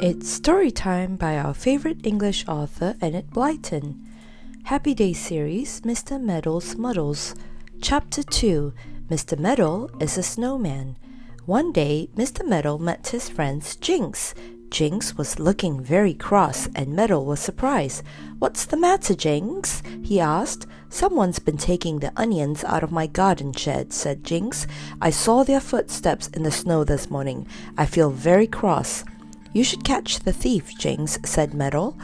It's story time by our favorite English author, Enid Blyton. Happy Day series, Mr. Meddle's Muddles. Chapter 2 Mr. Meddle is a Snowman. One day, Mr. Meddle met his friends Jinx. Jinx was looking very cross, and Meddle was surprised. What's the matter, Jinx? he asked. Someone's been taking the onions out of my garden shed, said Jinx. I saw their footsteps in the snow this morning. I feel very cross. You should catch the thief, Jinx, said Meddle.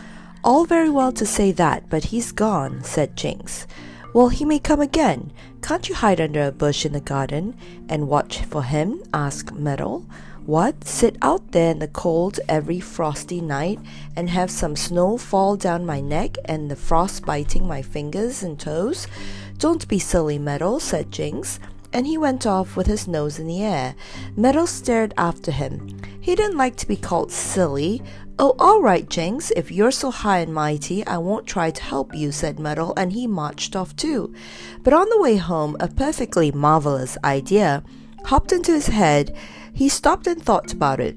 All very well to say that, but he's gone, said Jinx. Well, he may come again. Can't you hide under a bush in the garden and watch for him? asked Meddle. What? Sit out there in the cold every frosty night and have some snow fall down my neck and the frost biting my fingers and toes? Don't be silly, Meddle, said Jinx and he went off with his nose in the air. Meddle stared after him. He didn't like to be called silly. Oh, all right, Jinx, if you're so high and mighty, I won't try to help you, said Meddle, and he marched off too. But on the way home, a perfectly marvelous idea hopped into his head. He stopped and thought about it.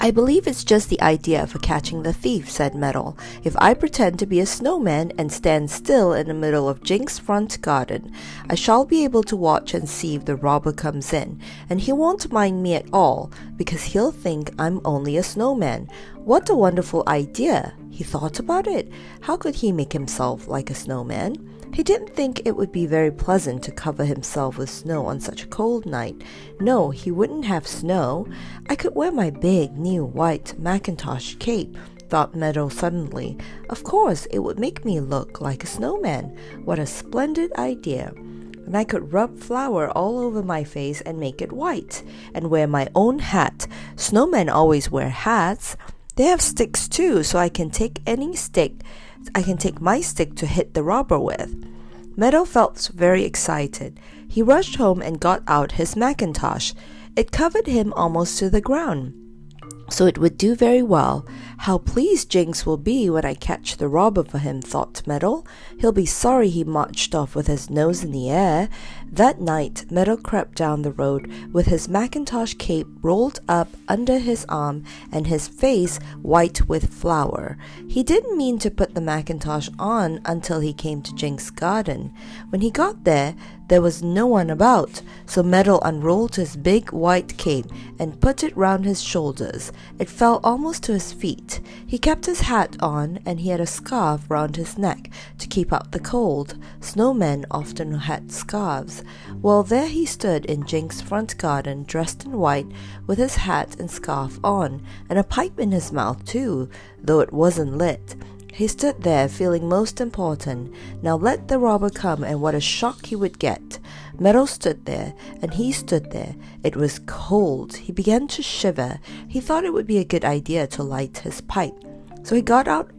I believe it's just the idea for catching the thief, said Meddle. If I pretend to be a snowman and stand still in the middle of Jinx's front garden, I shall be able to watch and see if the robber comes in, and he won't mind me at all, because he'll think I'm only a snowman. What a wonderful idea! He thought about it. How could he make himself like a snowman? He didn't think it would be very pleasant to cover himself with snow on such a cold night. No, he wouldn't have snow. I could wear my big, new white mackintosh cape, thought Meddle suddenly. Of course, it would make me look like a snowman. What a splendid idea! And I could rub flour all over my face and make it white, and wear my own hat. Snowmen always wear hats. They have sticks too, so I can take any stick I can take my stick to hit the robber with. Meddle felt very excited. He rushed home and got out his mackintosh. It covered him almost to the ground so it would do very well. How pleased Jinx will be when I catch the robber for him, thought Meddle. He'll be sorry he marched off with his nose in the air. That night, Meddle crept down the road with his mackintosh cape rolled up under his arm and his face white with flour. He didn't mean to put the mackintosh on until he came to Jinx's garden. When he got there, there was no one about, so Meddle unrolled his big white cape and put it round his shoulders. It fell almost to his feet. He kept his hat on, and he had a scarf round his neck to keep out the cold. Snowmen often had scarves. Well, there he stood in Jinx's front garden, dressed in white, with his hat and scarf on, and a pipe in his mouth, too, though it wasn't lit. He stood there feeling most important. Now let the robber come, and what a shock he would get. Meddle stood there, and he stood there. It was cold. He began to shiver. He thought it would be a good idea to light his pipe. So he got out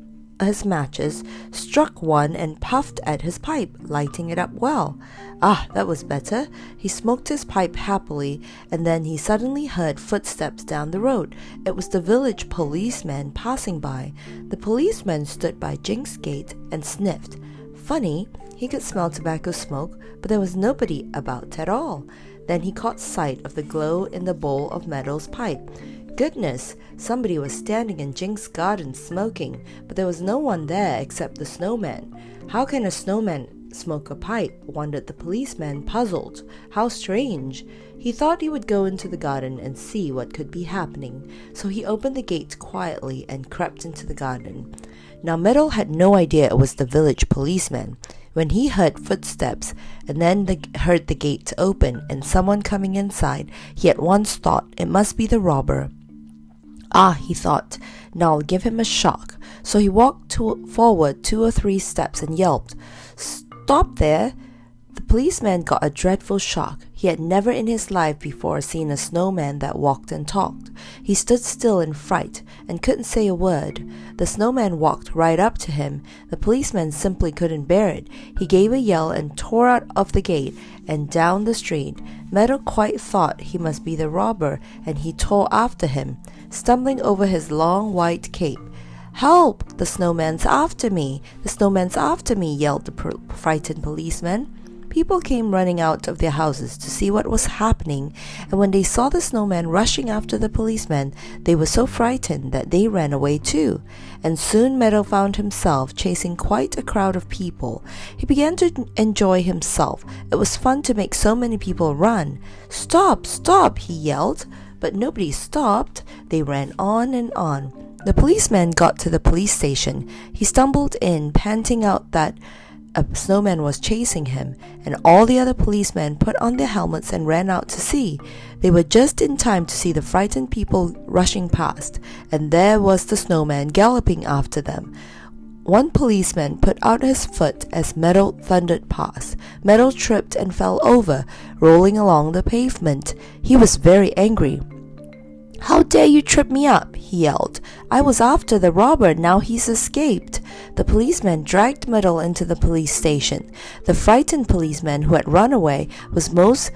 his matches, struck one, and puffed at his pipe, lighting it up well. Ah, that was better. He smoked his pipe happily, and then he suddenly heard footsteps down the road. It was the village policeman passing by. The policeman stood by Jinx's gate and sniffed. Funny, he could smell tobacco smoke, but there was nobody about at all. Then he caught sight of the glow in the bowl of Meddle's pipe. Goodness, somebody was standing in Jinx's garden smoking, but there was no one there except the snowman. How can a snowman smoke a pipe? wondered the policeman, puzzled. How strange! He thought he would go into the garden and see what could be happening, so he opened the gate quietly and crept into the garden. Now Meddle had no idea it was the village policeman. When he heard footsteps and then the, heard the gate open and someone coming inside, he at once thought it must be the robber Ah, he thought, now I'll give him a shock. So he walked to, forward two or three steps and yelped, Stop there! The policeman got a dreadful shock. He had never in his life before seen a snowman that walked and talked. He stood still in fright and couldn't say a word. The snowman walked right up to him. The policeman simply couldn't bear it. He gave a yell and tore out of the gate and down the street. Meddle quite thought he must be the robber, and he tore after him, stumbling over his long white cape. Help! The snowman's after me! The snowman's after me! yelled the frightened policeman. People came running out of their houses to see what was happening, and when they saw the snowman rushing after the policeman, they were so frightened that they ran away too. And soon Meddle found himself chasing quite a crowd of people. He began to enjoy himself. It was fun to make so many people run. Stop, stop, he yelled. But nobody stopped. They ran on and on. The policeman got to the police station. He stumbled in, panting out that a snowman was chasing him, and all the other policemen put on their helmets and ran out to see. They were just in time to see the frightened people rushing past, and there was the snowman galloping after them. One policeman put out his foot as Meddle thundered past. Meddle tripped and fell over, rolling along the pavement. He was very angry. How dare you trip me up? he yelled. I was after the robber, now he's escaped. The policeman dragged Meddle into the police station. The frightened policeman who had run away was most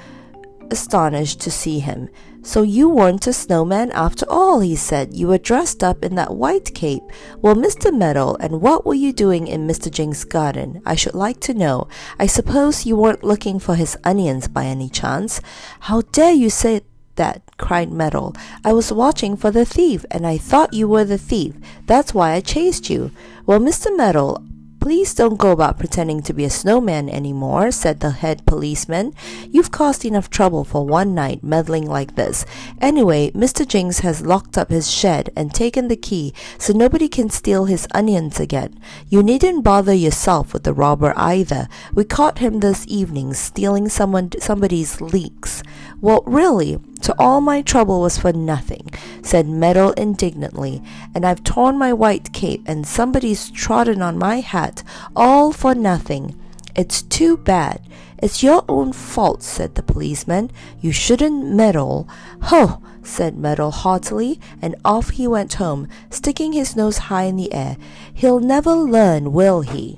astonished to see him. So you weren't a snowman after all, he said. You were dressed up in that white cape. Well, Mr. Meddle, and what were you doing in Mr. Jinx' garden? I should like to know. I suppose you weren't looking for his onions by any chance. How dare you say that, cried Meddle. I was watching for the thief, and I thought you were the thief. That's why I chased you. Well, Mr. Meddle, Please don't go about pretending to be a snowman any more, said the head policeman. You've caused enough trouble for one night meddling like this. Anyway, Mr. Jinx has locked up his shed and taken the key so nobody can steal his onions again. You needn't bother yourself with the robber either. We caught him this evening stealing someone somebody's leeks. Well, really, so all my trouble was for nothing, said Meddle indignantly, and I've torn my white cape and somebody's trodden on my hat, all for nothing. It's too bad. It's your own fault, said the policeman. You shouldn't meddle. Ho! said Meddle haughtily, and off he went home, sticking his nose high in the air. He'll never learn, will he?